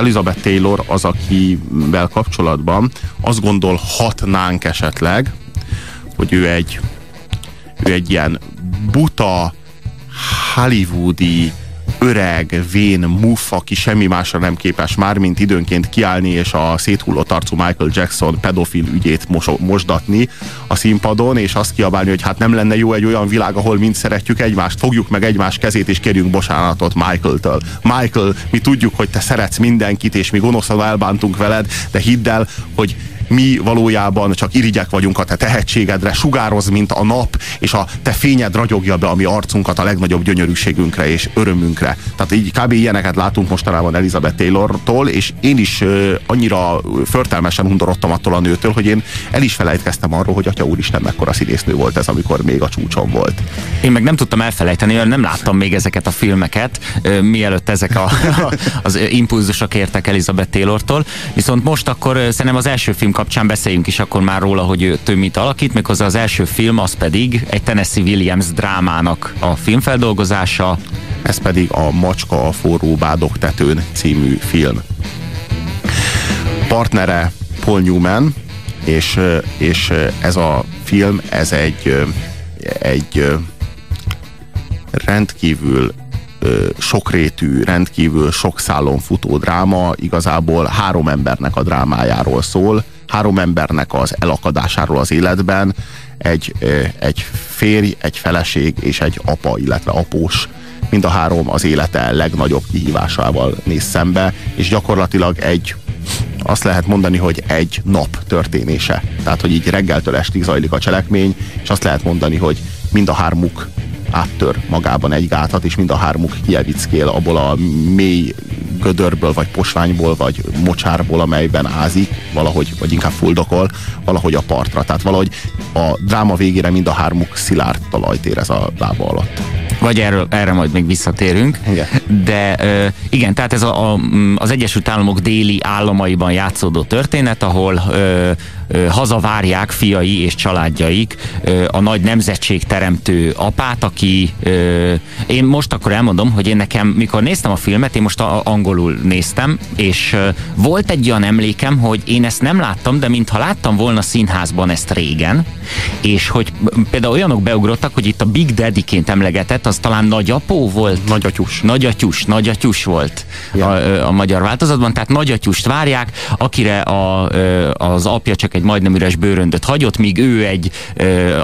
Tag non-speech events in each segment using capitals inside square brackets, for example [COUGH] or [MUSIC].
Elizabeth Taylor az, akivel kapcsolatban azt gondolhatnánk esetleg, hogy ő egy, ő egy ilyen buta, hollywoodi, öreg, vén muff, aki semmi másra nem képes már, mint időnként kiállni és a széthullott arcú Michael Jackson pedofil ügyét mos- mosdatni a színpadon, és azt kiabálni, hogy hát nem lenne jó egy olyan világ, ahol mind szeretjük egymást, fogjuk meg egymás kezét, és kérjünk bocsánatot Michael-től. Michael, mi tudjuk, hogy te szeretsz mindenkit, és mi gonoszan elbántunk veled, de hidd el, hogy mi valójában csak irigyek vagyunk a te tehetségedre, sugároz, mint a nap, és a te fényed ragyogja be a mi arcunkat a legnagyobb gyönyörűségünkre és örömünkre. Tehát így kb. ilyeneket látunk mostanában Elizabeth Taylortól, és én is annyira förtelmesen undorodtam attól a nőtől, hogy én el is felejtkeztem arról, hogy Atya Úristen mekkora színésznő volt ez, amikor még a csúcson volt. Én meg nem tudtam elfelejteni, nem láttam még ezeket a filmeket, mielőtt ezek a, [LAUGHS] az impulzusok értek Elizabeth Taylortól. Viszont most akkor szerintem az első film kapcsán beszéljünk is akkor már róla, hogy ő, ő mit alakít, méghozzá az első film az pedig egy Tennessee Williams drámának a filmfeldolgozása. Ez pedig a Macska a forró bádok tetőn című film. Partnere Paul Newman, és, és ez a film, ez egy, egy rendkívül sokrétű, rendkívül sok szálon futó dráma, igazából három embernek a drámájáról szól, három embernek az elakadásáról az életben, egy, egy férj, egy feleség és egy apa, illetve após mind a három az élete legnagyobb kihívásával néz szembe, és gyakorlatilag egy azt lehet mondani, hogy egy nap történése. Tehát, hogy így reggeltől estig zajlik a cselekmény, és azt lehet mondani, hogy mind a hármuk áttör magában egy gátat, és mind a hármuk kievickél abból a mély gödörből, vagy posványból, vagy mocsárból, amelyben ázik, valahogy, vagy inkább fuldokol, valahogy a partra. Tehát valahogy a dráma végére mind a hármuk szilárd talajt érez a lába alatt. Vagy erről, erre majd még visszatérünk. Igen. De igen, tehát ez a, a, az Egyesült Államok déli államaiban játszódó történet, ahol uh, hazavárják fiai és családjaik a nagy nemzetség teremtő apát, aki én most akkor elmondom, hogy én nekem, mikor néztem a filmet, én most a, angolul néztem, és volt egy olyan emlékem, hogy én ezt nem láttam, de mintha láttam volna színházban ezt régen, és hogy például olyanok beugrottak, hogy itt a Big Daddy-ként emlegetett, az talán nagyapó volt? Nagyatyus. Nagyatyus, nagyatyus volt ja. a, a magyar változatban, tehát nagyatyust várják, akire a, az apja csak egy majdnem üres bőröndöt hagyott, míg ő egy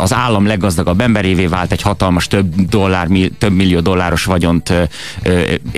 az állam leggazdagabb emberévé vált, egy hatalmas több dollár, több millió dolláros vagyont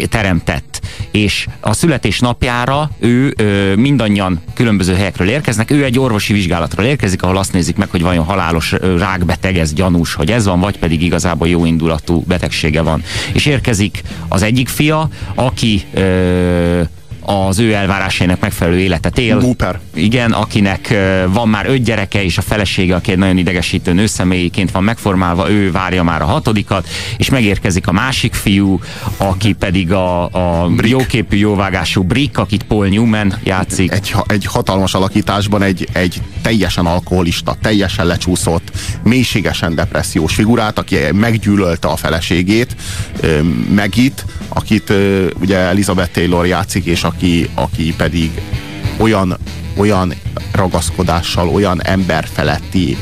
teremtett. És a születés napjára ő mindannyian különböző helyekről érkeznek, ő egy orvosi vizsgálatról érkezik, ahol azt nézik meg, hogy vajon halálos rákbeteg, ez gyanús, hogy ez van, vagy pedig igazából jó indulatú betegsége van. És érkezik az egyik fia, aki ö, az ő elvárásainak megfelelő életet él. Cooper. Igen, akinek van már öt gyereke, és a felesége, aki egy nagyon idegesítő nőszemélyiként van megformálva, ő várja már a hatodikat, és megérkezik a másik fiú, aki pedig a, a jóképű, jóvágású Brick, akit Paul Newman játszik. Egy, egy hatalmas alakításban egy, egy teljesen alkoholista, teljesen lecsúszott, mélységesen depressziós figurát, aki meggyűlölte a feleségét, Megit, akit ugye Elizabeth Taylor játszik, és aki, aki pedig olyan, olyan ragaszkodással, olyan emberfeletti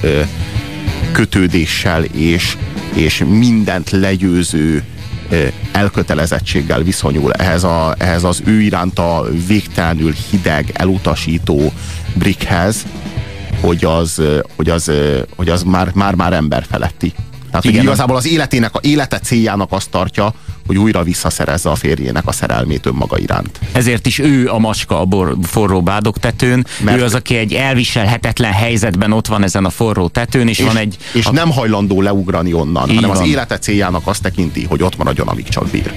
kötődéssel és, és mindent legyőző elkötelezettséggel viszonyul ehhez, a, ehhez az ő iránta végtelenül hideg, elutasító Brickhez, hogy az, hogy az, hogy az már, már, már emberfeletti. Tehát Igen. igazából az életének, a élete céljának azt tartja, hogy újra visszaszerezze a férjének a szerelmét önmaga iránt. Ezért is ő a macska a bor, forró tetőn, Mert ő az, aki egy elviselhetetlen helyzetben ott van ezen a forró tetőn, és, és van egy... És a... nem hajlandó leugrani onnan, hanem van. az élete céljának azt tekinti, hogy ott maradjon, amíg csak bír.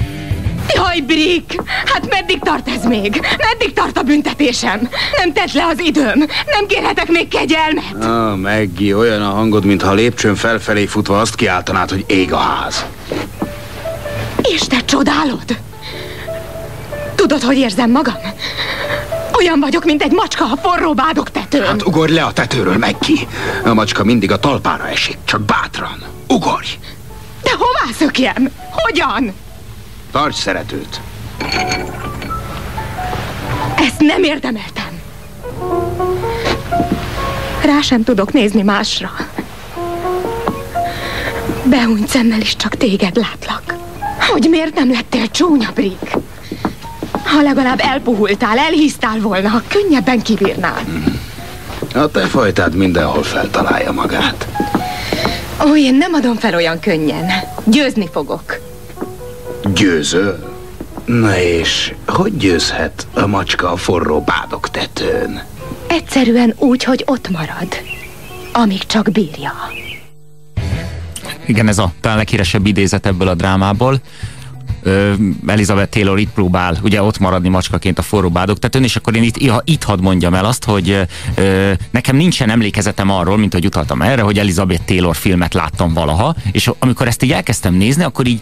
Jaj, Brick! Hát meddig tart ez még? Meddig tart a büntetésem? Nem tett le az időm. Nem kérhetek még kegyelmet. Ah, Meggi, olyan a hangod, mintha a lépcsőn felfelé futva azt kiáltanád, hogy ég a ház. És te csodálod? Tudod, hogy érzem magam? Olyan vagyok, mint egy macska a forró bádok tetőn. Hát ugorj le a tetőről, meg ki. A macska mindig a talpára esik, csak bátran. Ugorj! De hová szökjem? Hogyan? Tarts szeretőt. Ezt nem érdemeltem. Rá sem tudok nézni másra. Beúnyt szemmel is csak téged látlak. Hogy miért nem lettél csúnya, Brick? Ha legalább elpuhultál, elhisztál volna, könnyebben kibírnád. A te fajtád mindenhol feltalálja magát. Ó, én nem adom fel olyan könnyen. Győzni fogok. Győzöl? Na és hogy győzhet a macska a forró bádok tetőn? Egyszerűen úgy, hogy ott marad. Amíg csak bírja. Igen, ez a talán leghíresebb idézet ebből a drámából. Ö, Elizabeth Taylor itt próbál ugye ott maradni macskaként a forró bádogtetőn, és akkor én itt, itt hadd mondjam el azt, hogy ö, nekem nincsen emlékezetem arról, mint hogy utaltam erre, hogy Elizabeth Taylor filmet láttam valaha, és amikor ezt így elkezdtem nézni, akkor így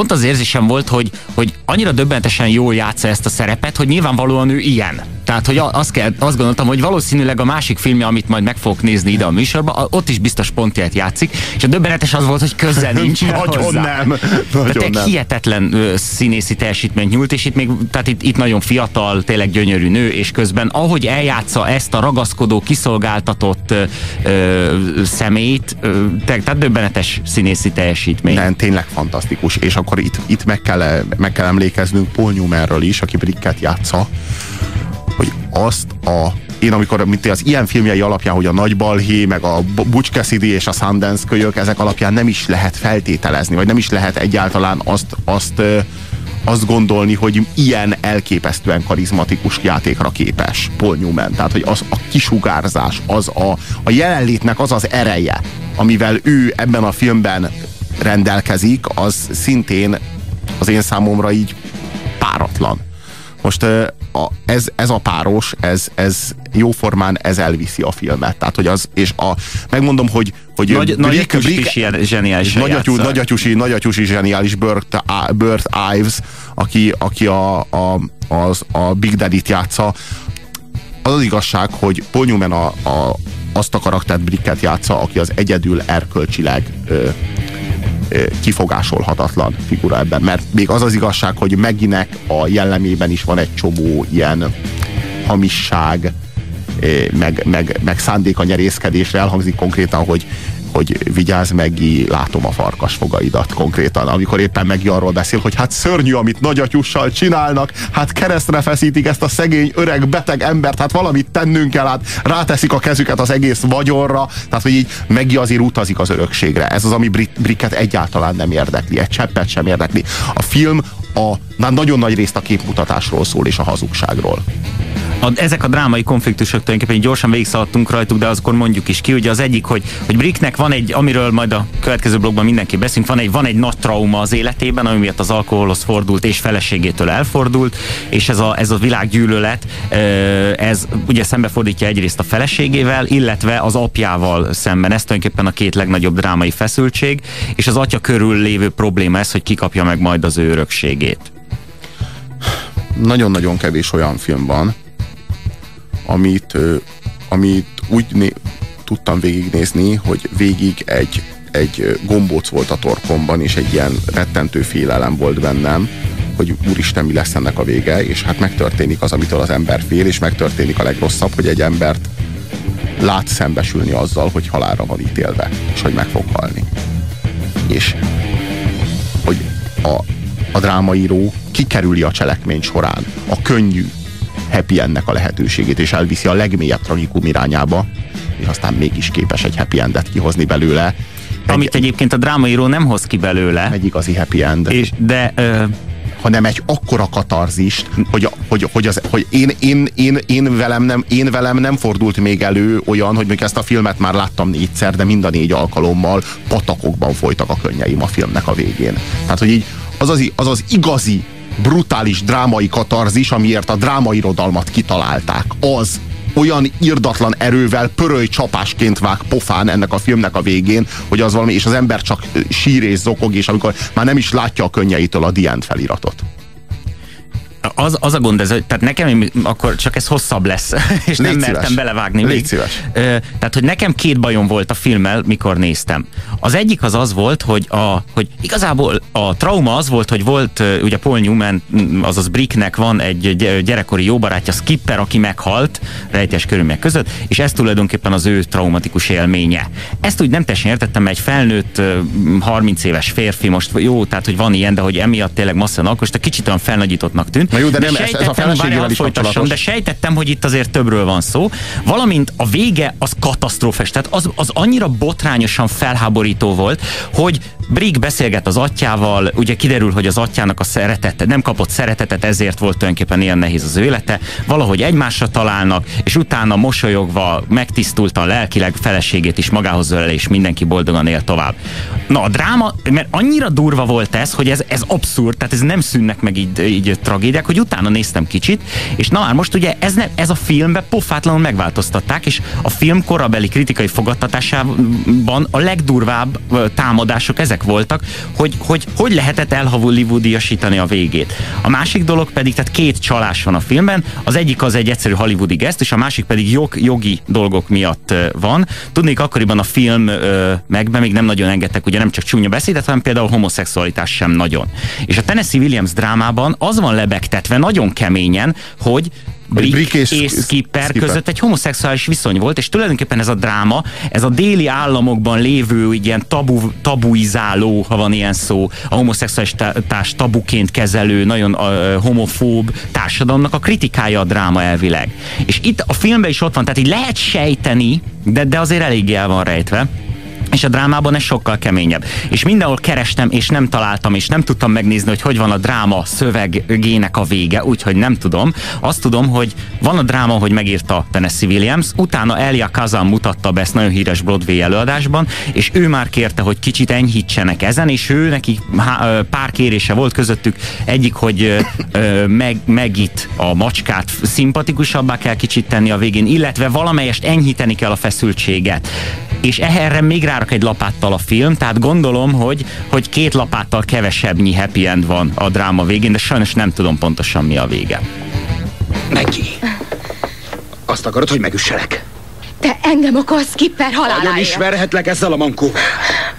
pont az érzésem volt, hogy, hogy annyira döbbentesen jól játsza ezt a szerepet, hogy nyilvánvalóan ő ilyen. Tehát, hogy azt, kell, azt gondoltam, hogy valószínűleg a másik filmje, amit majd meg fogok nézni ide a műsorba, ott is biztos pontját játszik, és a döbbenetes az volt, hogy közel [LAUGHS] nincs Nagyon hozzá. nem. Nagyon tehát nem. hihetetlen ö, színészi teljesítményt nyújt, és itt még, tehát itt, itt nagyon fiatal, tényleg gyönyörű nő, és közben ahogy eljátsza ezt a ragaszkodó, kiszolgáltatott ö, ö, szemét, ö, te- tehát döbbenetes színészi teljesítmény. Nem, tényleg fantasztikus. És akkor itt, itt meg, kell, meg kell emlékeznünk Paul Newmanről is, aki Bricket játsza, hogy azt a én amikor, mint az ilyen filmjei alapján, hogy a Nagy Balhé, meg a Butch Cassidy és a Sundance kölyök, ezek alapján nem is lehet feltételezni, vagy nem is lehet egyáltalán azt, azt, azt gondolni, hogy ilyen elképesztően karizmatikus játékra képes Paul Newman. Tehát, hogy az a kisugárzás, az a, a jelenlétnek az az ereje, amivel ő ebben a filmben rendelkezik, az szintén az én számomra így páratlan. Most a, ez, ez a páros, ez, ez jóformán ez elviszi a filmet. Tehát, hogy az, és a, megmondom, hogy, hogy Nagy, nagy is ilyen zseniális nagyatyú, nagyatyusi, nagyatyusi zseniális Burt, Burt Ives, aki, aki a, a, az, a Big Daddy-t játsza. Az az igazság, hogy Paul Newman a, a, azt a karaktert Bricket játsza, aki az egyedül erkölcsileg ö, kifogásolhatatlan figura ebben. Mert még az az igazság, hogy Meginek a jellemében is van egy csomó ilyen hamisság, meg, meg, meg szándék a nyerészkedésre. Elhangzik konkrétan, hogy hogy vigyázz Megi, látom a farkas fogaidat konkrétan, amikor éppen Megi arról beszél, hogy hát szörnyű, amit nagyatyussal csinálnak, hát keresztre feszítik ezt a szegény, öreg, beteg embert, hát valamit tennünk kell, hát ráteszik a kezüket az egész vagyonra, tehát hogy így Megi azért utazik az örökségre. Ez az, ami Brit- Bricket egyáltalán nem érdekli, egy cseppet sem érdekli. A film a, na, nagyon nagy részt a képmutatásról szól és a hazugságról. A, ezek a drámai konfliktusok tulajdonképpen gyorsan végigszaladtunk rajtuk, de azkor mondjuk is ki. Ugye az egyik, hogy, hogy Bricknek van egy, amiről majd a következő blogban mindenki beszélünk, van egy, van egy nagy trauma az életében, ami miatt az alkoholhoz fordult és feleségétől elfordult, és ez a, ez a világgyűlölet, ez ugye szembefordítja egyrészt a feleségével, illetve az apjával szemben. Ez tulajdonképpen a két legnagyobb drámai feszültség, és az atya körül lévő probléma ez, hogy kikapja meg majd az ő örökségét. Nagyon-nagyon kevés olyan film van, amit, amit úgy tudtam végignézni, hogy végig egy, egy gombóc volt a torkomban, és egy ilyen rettentő félelem volt bennem, hogy úristen, mi lesz ennek a vége, és hát megtörténik az, amitől az ember fél, és megtörténik a legrosszabb, hogy egy embert lát szembesülni azzal, hogy halálra van ítélve, és hogy meg fog halni. És hogy a, a drámaíró kikerüli a cselekmény során a könnyű, happy endnek a lehetőségét, és elviszi a legmélyebb tragikum irányába, és aztán mégis képes egy happy endet kihozni belőle. Egy, Amit egyébként a drámaíró nem hoz ki belőle. Egy igazi happy end. És, de... Ö, hanem egy akkora katarzist, hogy, hogy, hogy, az, hogy én, én, én, én, velem nem, én velem nem fordult még elő olyan, hogy még ezt a filmet már láttam négyszer, de mind a négy alkalommal patakokban folytak a könnyeim a filmnek a végén. Tehát, hogy így az az, az, az igazi brutális drámai katarzis, amiért a drámairodalmat kitalálták. Az olyan irdatlan erővel pöröly csapásként vág pofán ennek a filmnek a végén, hogy az valami, és az ember csak sír és zokog, és amikor már nem is látja a könnyeitől a Dient feliratot. Az, az a gond, ez, tehát nekem akkor csak ez hosszabb lesz, [LAUGHS] és Légy nem szíves. mertem belevágni Légy még. Szíves. Tehát, hogy nekem két bajom volt a filmmel, mikor néztem. Az egyik az az volt, hogy, a, hogy igazából a trauma az volt, hogy volt ugye Paul Newman, azaz Bricknek van egy gyerekkori jó barátja, Skipper, aki meghalt rejtés körülmények között, és ez tulajdonképpen az ő traumatikus élménye. Ezt úgy nem teljesen értettem, egy felnőtt 30 éves férfi, most jó, tehát hogy van ilyen, de hogy emiatt tényleg masszan alkost, a kicsit olyan felnagyítottnak tűnt. Na jó, de, de nem, ez, ez a feleségével is folytassam, De sejtettem, hogy itt azért többről van szó. Valamint a vége az katasztrófes, tehát az, az annyira botrányosan felháborító volt, hogy Brick beszélget az atyával, ugye kiderül, hogy az atyának a szeretete, nem kapott szeretetet, ezért volt tulajdonképpen ilyen nehéz az ő élete. Valahogy egymásra találnak, és utána mosolyogva, megtisztultan lelkileg feleségét is magához ölel, és mindenki boldogan él tovább. Na, a dráma, mert annyira durva volt ez, hogy ez, ez abszurd, tehát ez nem szűnnek meg így, így tragédiák, hogy utána néztem kicsit, és na már most ugye ez, ne, ez a filmbe pofátlanul megváltoztatták, és a film korabeli kritikai fogadtatásában a legdurvább támadások ezek voltak, hogy hogy, hogy lehetett elhollywoodiasítani a végét. A másik dolog pedig, tehát két csalás van a filmben, az egyik az egy egyszerű hollywoodi geszt, és a másik pedig jog, jogi dolgok miatt van. Tudnék, akkoriban a film megben még nem nagyon engedtek, ugye nem csak csúnya beszédet, hanem például homoszexualitás sem nagyon. És a Tennessee Williams drámában az van lebegtetve nagyon keményen, hogy Brick, Brick és, és Skipper, Skipper között egy homoszexuális viszony volt, és tulajdonképpen ez a dráma, ez a déli államokban lévő ilyen tabu, tabuizáló, ha van ilyen szó, a homoszexuális tabuként kezelő, nagyon uh, homofób társadalomnak a kritikája a dráma elvileg. És itt a filmben is ott van, tehát így lehet sejteni, de, de azért eléggé el van rejtve, és a drámában ez sokkal keményebb. És mindenhol kerestem, és nem találtam, és nem tudtam megnézni, hogy hogy van a dráma szövegének a vége, úgyhogy nem tudom. Azt tudom, hogy van a dráma, hogy megírta Tennessee Williams, utána Elia Kazan mutatta be ezt nagyon híres Broadway előadásban, és ő már kérte, hogy kicsit enyhítsenek ezen, és ő neki pár kérése volt közöttük. Egyik, hogy meg, megit a macskát szimpatikusabbá kell kicsit tenni a végén, illetve valamelyest enyhíteni kell a feszültséget és erre még rárak egy lapáttal a film, tehát gondolom, hogy, hogy két lapáttal kevesebbnyi happy end van a dráma végén, de sajnos nem tudom pontosan mi a vége. Neki. Azt akarod, hogy megüsselek? Te engem akarsz Skipper haláláért. Nagyon ismerhetlek ezzel a mankóval.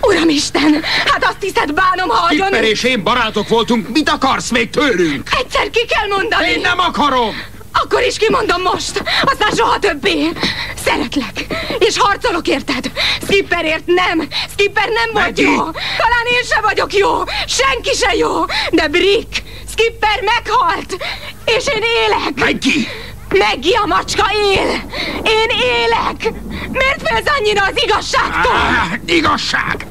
Uramisten, hát azt hiszed bánom, ha agyon... Skipper és én barátok voltunk, mit akarsz még tőlünk? Egyszer ki kell mondani. Én nem akarom. Akkor is kimondom most, aztán soha többé. Szeretlek, és harcolok érted. Skipperért nem, Skipper nem vagy jó. Talán én se vagyok jó, senki se jó. De Brick, Skipper meghalt, és én élek. Meggi! Meggi a macska él! Én élek! Miért félsz annyira az igazságtól? Ah, igazság!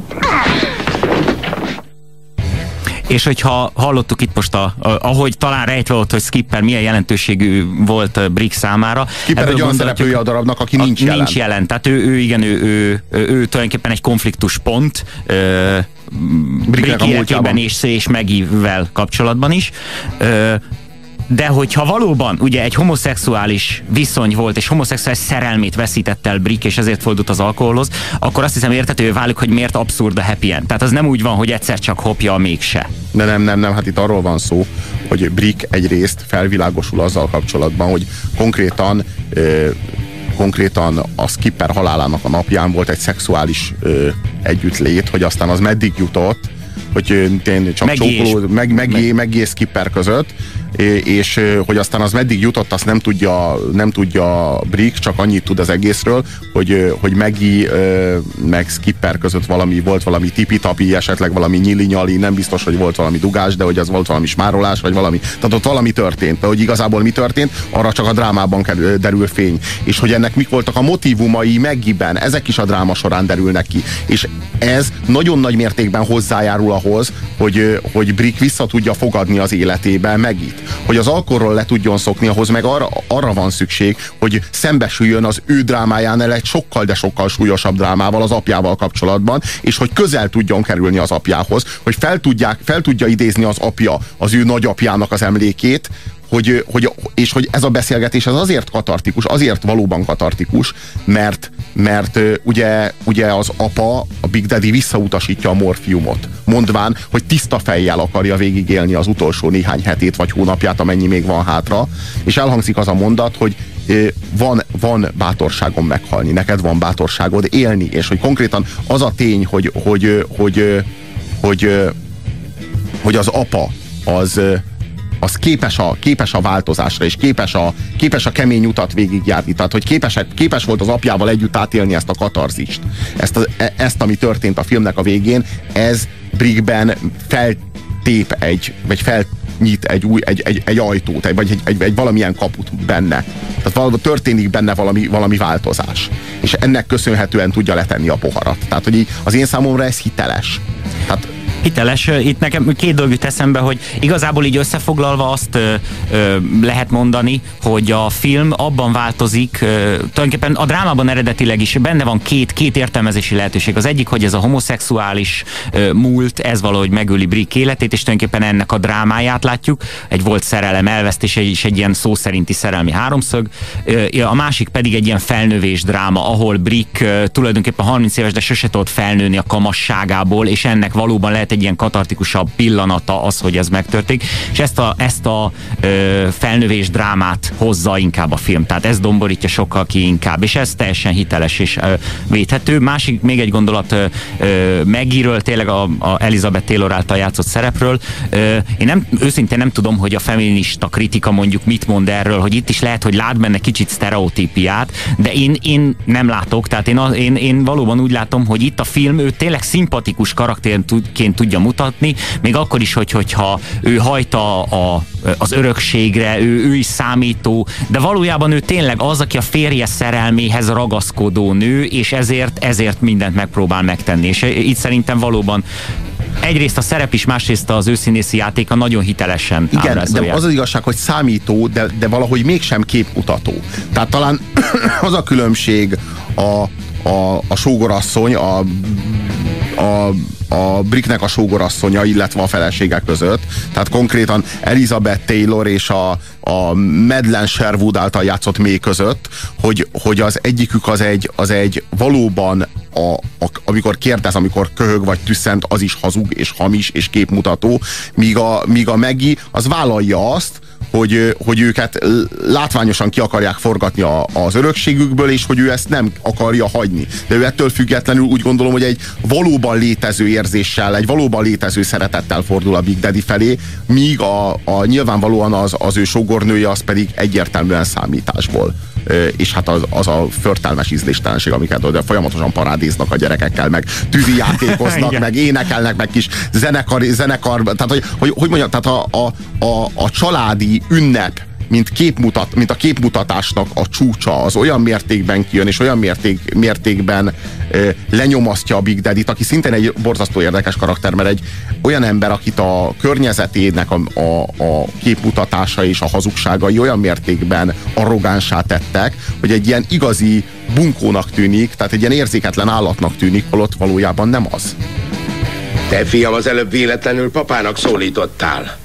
És hogyha hallottuk itt most, a, a, ahogy talán rejtve volt, hogy Skipper milyen jelentőségű volt Brick számára. Skipper egy olyan szereplője a darabnak, aki nincs a, jelen. Nincs jelen, tehát ő, ő igen, ő, ő, ő, ő tulajdonképpen egy konfliktus pont. Ö, Brick életében és, és Megivel kapcsolatban is. Ö, de hogyha valóban ugye egy homoszexuális viszony volt, és homoszexuális szerelmét veszített el Brick, és ezért fordult az alkoholhoz, akkor azt hiszem értető válik, hogy miért abszurd a happy end. Tehát az nem úgy van, hogy egyszer csak hopja, mégse. De nem, nem, nem, hát itt arról van szó, hogy Brick egyrészt felvilágosul azzal kapcsolatban, hogy konkrétan ö, konkrétan a Skipper halálának a napján volt egy szexuális ö, együttlét, hogy aztán az meddig jutott, hogy én csak csókoló, meg, meg, meg, meg Skipper között, és hogy aztán az meddig jutott, azt nem tudja, nem tudja Brick, csak annyit tud az egészről, hogy, hogy Megi meg Skipper között valami volt valami tipi-tapi, esetleg valami nyili-nyali, nem biztos, hogy volt valami dugás, de hogy az volt valami smárolás, vagy valami. Tehát ott valami történt, de hogy igazából mi történt, arra csak a drámában derül fény. És hogy ennek mik voltak a motivumai Megiben, ezek is a dráma során derülnek ki. És ez nagyon nagy mértékben hozzájárul ahhoz, hogy, hogy Brick vissza tudja fogadni az életébe Megit hogy az alkorról le tudjon szokni, ahhoz meg arra, arra van szükség, hogy szembesüljön az ő drámájánál egy sokkal, de sokkal súlyosabb drámával az apjával kapcsolatban, és hogy közel tudjon kerülni az apjához, hogy fel, tudják, fel tudja idézni az apja az ő nagyapjának az emlékét, hogy, hogy, és hogy ez a beszélgetés ez azért katartikus, azért valóban katartikus, mert, mert ugye, ugye az apa, a Big Daddy visszautasítja a morfiumot, mondván, hogy tiszta fejjel akarja végigélni az utolsó néhány hetét vagy hónapját, amennyi még van hátra, és elhangzik az a mondat, hogy van, van bátorságom meghalni, neked van bátorságod élni, és hogy konkrétan az a tény, hogy, hogy, hogy, hogy, hogy, hogy az apa az, az képes a, képes a változásra, és képes a, képes a kemény utat végigjárni. Tehát, hogy képes, képes volt az apjával együtt átélni ezt a katarzist. Ezt, a, e, ezt, ami történt a filmnek a végén, ez Brickben feltép egy, vagy fel egy, új, egy, egy, egy ajtót, egy, vagy egy, egy, egy valamilyen kaput benne. Tehát valami, történik benne valami, valami változás. És ennek köszönhetően tudja letenni a poharat. Tehát, hogy az én számomra ez hiteles. Tehát hiteles. Itt nekem két dolog jut eszembe, hogy igazából így összefoglalva azt ö, ö, lehet mondani, hogy a film abban változik, ö, tulajdonképpen a drámában eredetileg is benne van két, két értelmezési lehetőség. Az egyik, hogy ez a homoszexuális ö, múlt, ez valahogy megöli Brick életét, és tulajdonképpen ennek a drámáját látjuk. Egy volt szerelem elvesztés, és egy ilyen szó szerinti szerelmi háromszög. Ö, a másik pedig egy ilyen felnövés dráma, ahol Brick ö, tulajdonképpen 30 éves, de sose tudott felnőni a kamasságából, és ennek valóban lehet egy ilyen katartikusabb pillanata az, hogy ez megtörténik, és ezt a, ezt a ö, felnövés drámát hozza inkább a film. Tehát ez domborítja sokkal ki inkább, és ez teljesen hiteles és ö, védhető. Másik, még egy gondolat ö, Megíről, tényleg a, a Elizabeth Taylor által játszott szerepről. Ö, én nem, őszintén nem tudom, hogy a feminista kritika mondjuk mit mond erről, hogy itt is lehet, hogy lát benne kicsit sztereotípiát, de én, én nem látok, tehát én, én, én valóban úgy látom, hogy itt a film ő tényleg szimpatikus karakterként tudja mutatni, még akkor is, hogy, hogyha ő hajta a, az örökségre, ő, ő is számító, de valójában ő tényleg az, aki a férje szerelméhez ragaszkodó nő, és ezért, ezért mindent megpróbál megtenni. És itt szerintem valóban egyrészt a szerep is, másrészt az őszínészi játéka nagyon hitelesen Igen, de az az igazság, hogy számító, de, de valahogy mégsem képmutató. Tehát talán [CLEARS THROAT] az a különbség a, a, a sógorasszony, a, a a Bricknek a sógorasszonya, illetve a felesége között. Tehát konkrétan Elizabeth Taylor és a, a Madeleine Sherwood által játszott mély között, hogy, hogy az egyikük az egy, az egy valóban a, a, amikor kérdez, amikor köhög vagy tüsszent, az is hazug és hamis és képmutató, míg a, míg a Maggie az vállalja azt, hogy, hogy őket látványosan ki akarják forgatni a, az örökségükből, és hogy ő ezt nem akarja hagyni. De ő ettől függetlenül úgy gondolom, hogy egy valóban létező érzéssel, egy valóban létező szeretettel fordul a Big Daddy felé, míg a, a nyilvánvalóan az, az ő sógornője az pedig egyértelműen számításból és hát az, az a förtelmes ízléstelenség, amiket de folyamatosan parádéznak a gyerekekkel, meg tűzi játékoznak, [LAUGHS] meg énekelnek, meg kis zenekar, zenekar tehát hogy, hogy, hogy mondjam, tehát a, a, a, a családi ünnep mint, képmutat, mint a képmutatásnak a csúcsa, az olyan mértékben kijön, és olyan mérték, mértékben ö, lenyomasztja a Big Daddy-t, aki szintén egy borzasztó érdekes karakter, mert egy olyan ember, akit a környezetének a, a, a képmutatása és a hazugságai olyan mértékben arrogánsá tettek, hogy egy ilyen igazi bunkónak tűnik, tehát egy ilyen érzéketlen állatnak tűnik, holott valójában nem az. Te fiam, az előbb véletlenül papának szólítottál.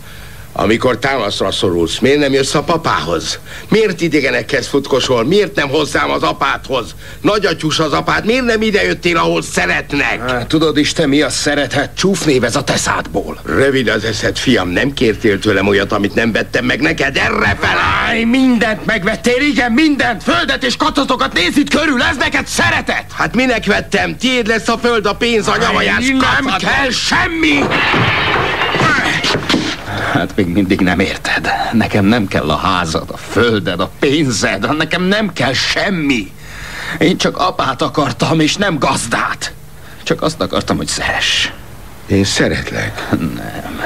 Amikor támaszra szorulsz, miért nem jössz a papához? Miért idegenekhez futkosol? Miért nem hozzám az apádhoz? Nagyatyus az apád, miért nem jöttél, ahol szeretnek? Há, tudod is te mi a szeretet? Csúfnév ez a teszádból. Rövid az eszed, fiam, nem kértél tőlem olyat, amit nem vettem meg neked, erre felállj! mindent megvettél, igen, mindent! Földet és katatokat néz itt körül, ez neked szeretet! Hát minek vettem? Tiéd lesz a föld, a pénz, a nyavajás Nem kell semmi! Hát még mindig nem érted. Nekem nem kell a házad, a földed, a pénzed, nekem nem kell semmi. Én csak apát akartam, és nem gazdát. Csak azt akartam, hogy szeress. Én szeretlek. Nem.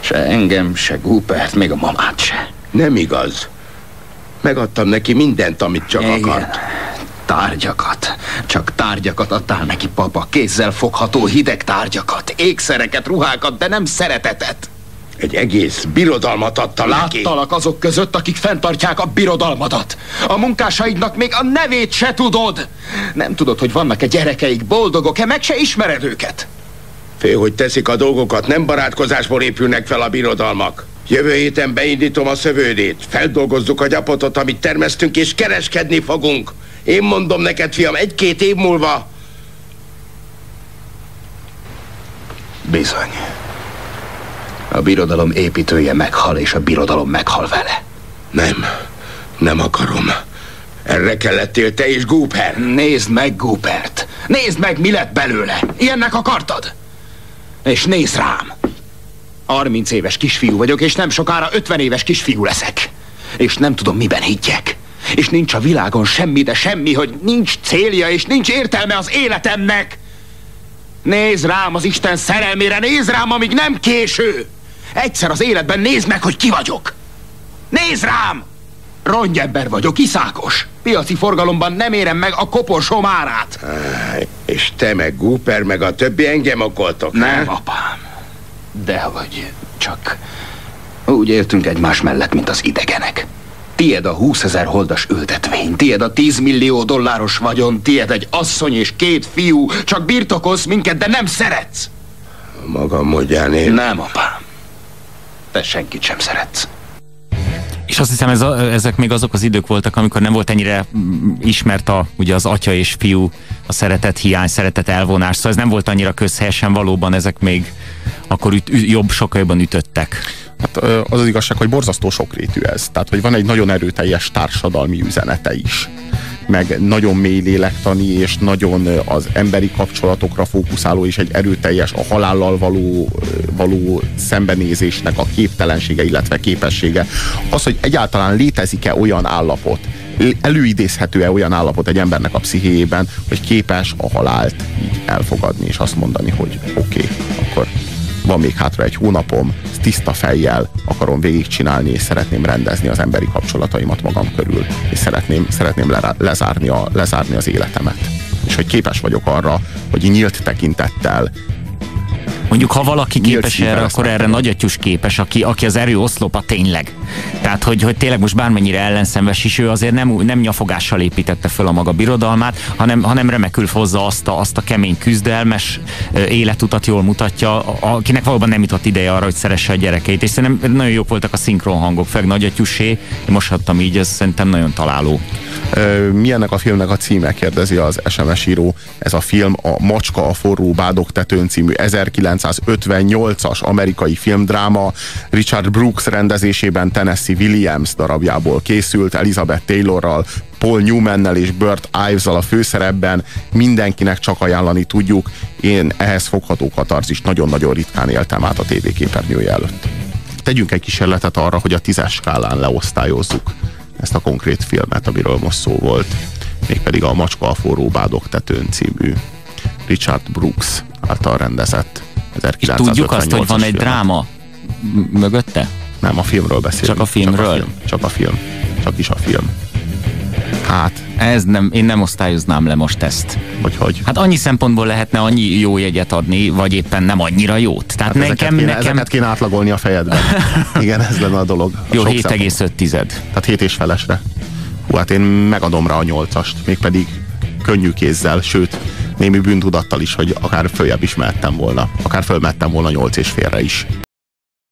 Se engem, se Gupert, még a mamát se. Nem igaz. Megadtam neki mindent, amit csak Igen. akart. Tárgyakat. Csak tárgyakat adtál neki, papa. Kézzel fogható hideg tárgyakat. Ékszereket, ruhákat, de nem szeretetet. Egy egész birodalmat adta Láttalak azok között, akik fenntartják a birodalmadat. A munkásaidnak még a nevét se tudod. Nem tudod, hogy vannak-e gyerekeik, boldogok-e, meg se ismered őket. Fél, hogy teszik a dolgokat, nem barátkozásból épülnek fel a birodalmak. Jövő héten beindítom a szövődét. Feldolgozzuk a gyapotot, amit termesztünk, és kereskedni fogunk. Én mondom neked, fiam, egy-két év múlva... Bizony. A birodalom építője meghal, és a birodalom meghal vele. Nem, nem akarom. Erre kellettél te is, Gooper. Nézd meg, Goopert. Nézd meg, mi lett belőle. Ilyennek akartad? És nézd rám. 30 éves kisfiú vagyok, és nem sokára 50 éves kisfiú leszek. És nem tudom, miben higgyek. És nincs a világon semmi, de semmi, hogy nincs célja, és nincs értelme az életemnek. Nézd rám az Isten szerelmére, nézd rám, amíg nem késő. Egyszer az életben nézd meg, hogy ki vagyok. Nézd rám! Rongyember vagyok, iszákos. Piaci forgalomban nem érem meg a koporsóm árát. És te meg Gooper, meg a többi engem okoltok, Nem, ha? apám. Dehogy, csak úgy éltünk egymás mellett, mint az idegenek. Tied a 20 ezer holdas ültetvény, tied a 10 millió dolláros vagyon, tied egy asszony és két fiú, csak birtokolsz minket, de nem szeretsz. Magam módján én... Nem, apám. Te senkit sem szeretsz. És azt hiszem, ez a, ezek még azok az idők voltak, amikor nem volt ennyire mm, ismert a, ugye az atya és fiú, a szeretet hiány, szeretet elvonás, szóval ez nem volt annyira közhelyesen valóban, ezek még akkor üt, jobb, sokkal jobban ütöttek. Hát az az igazság, hogy borzasztó sokrétű ez. Tehát, hogy van egy nagyon erőteljes társadalmi üzenete is meg nagyon mély lélektani, és nagyon az emberi kapcsolatokra fókuszáló, és egy erőteljes a halállal való, való szembenézésnek a képtelensége, illetve képessége. Az, hogy egyáltalán létezik-e olyan állapot, előidézhető-e olyan állapot egy embernek a pszichéjében, hogy képes a halált így elfogadni, és azt mondani, hogy oké, okay, akkor van még hátra egy hónapom, tiszta fejjel akarom végigcsinálni, és szeretném rendezni az emberi kapcsolataimat magam körül, és szeretném, szeretném le, lezárni, a, lezárni az életemet. És hogy képes vagyok arra, hogy nyílt tekintettel Mondjuk, ha valaki képes erre, akkor erre nagyatyus képes, aki, aki az erő oszlopa tényleg. Tehát, hogy, hogy tényleg most bármennyire ellenszenves is, ő azért nem, nem nyafogással építette föl a maga birodalmát, hanem, hanem remekül hozza azt a, azt a kemény küzdelmes életutat jól mutatja, akinek valóban nem jutott ideje arra, hogy szeresse a gyerekeit. És szerintem nagyon jók voltak a szinkron hangok, főleg nagyatyusé, én most hattam így, ez szerintem nagyon találó. Ö, Mi ennek a filmnek a címe, kérdezi az SMS író. Ez a film a Macska a forró bádok tetőn című 1958-as amerikai filmdráma Richard Brooks rendezésében Tennessee Williams darabjából készült, Elizabeth Taylorral, Paul Newmannel és Burt Ives-al a főszerepben. Mindenkinek csak ajánlani tudjuk. Én ehhez fogható katarzist nagyon-nagyon ritkán éltem át a tévéképernyője előtt. Tegyünk egy kísérletet arra, hogy a tízes skálán leosztályozzuk ezt a konkrét filmet, amiről most szó volt. Mégpedig a Macska a forró bádok tetőn című Richard Brooks által rendezett És 1958-as tudjuk azt, hogy van egy filmet. dráma mögötte? Nem, a filmről beszélünk. Csak a filmről? Csak a film. Csak a film. Csak is a film. Hát, Ez nem, én nem osztályoznám le most ezt. hogy hogy. Hát annyi szempontból lehetne annyi jó jegyet adni, vagy éppen nem annyira jót. Tehát Hát nekem, ezeket, kéne, nekem ezeket kéne átlagolni a fejedben. [LAUGHS] Igen, ez lenne a dolog. A jó sok 7,5 tized. Tehát 7 és felesre. Hú, hát én megadom rá a nyolcast, mégpedig könnyű kézzel, sőt, némi bűntudattal is, hogy akár följebb is mehettem volna. Akár fölmettem volna nyolc és félre is.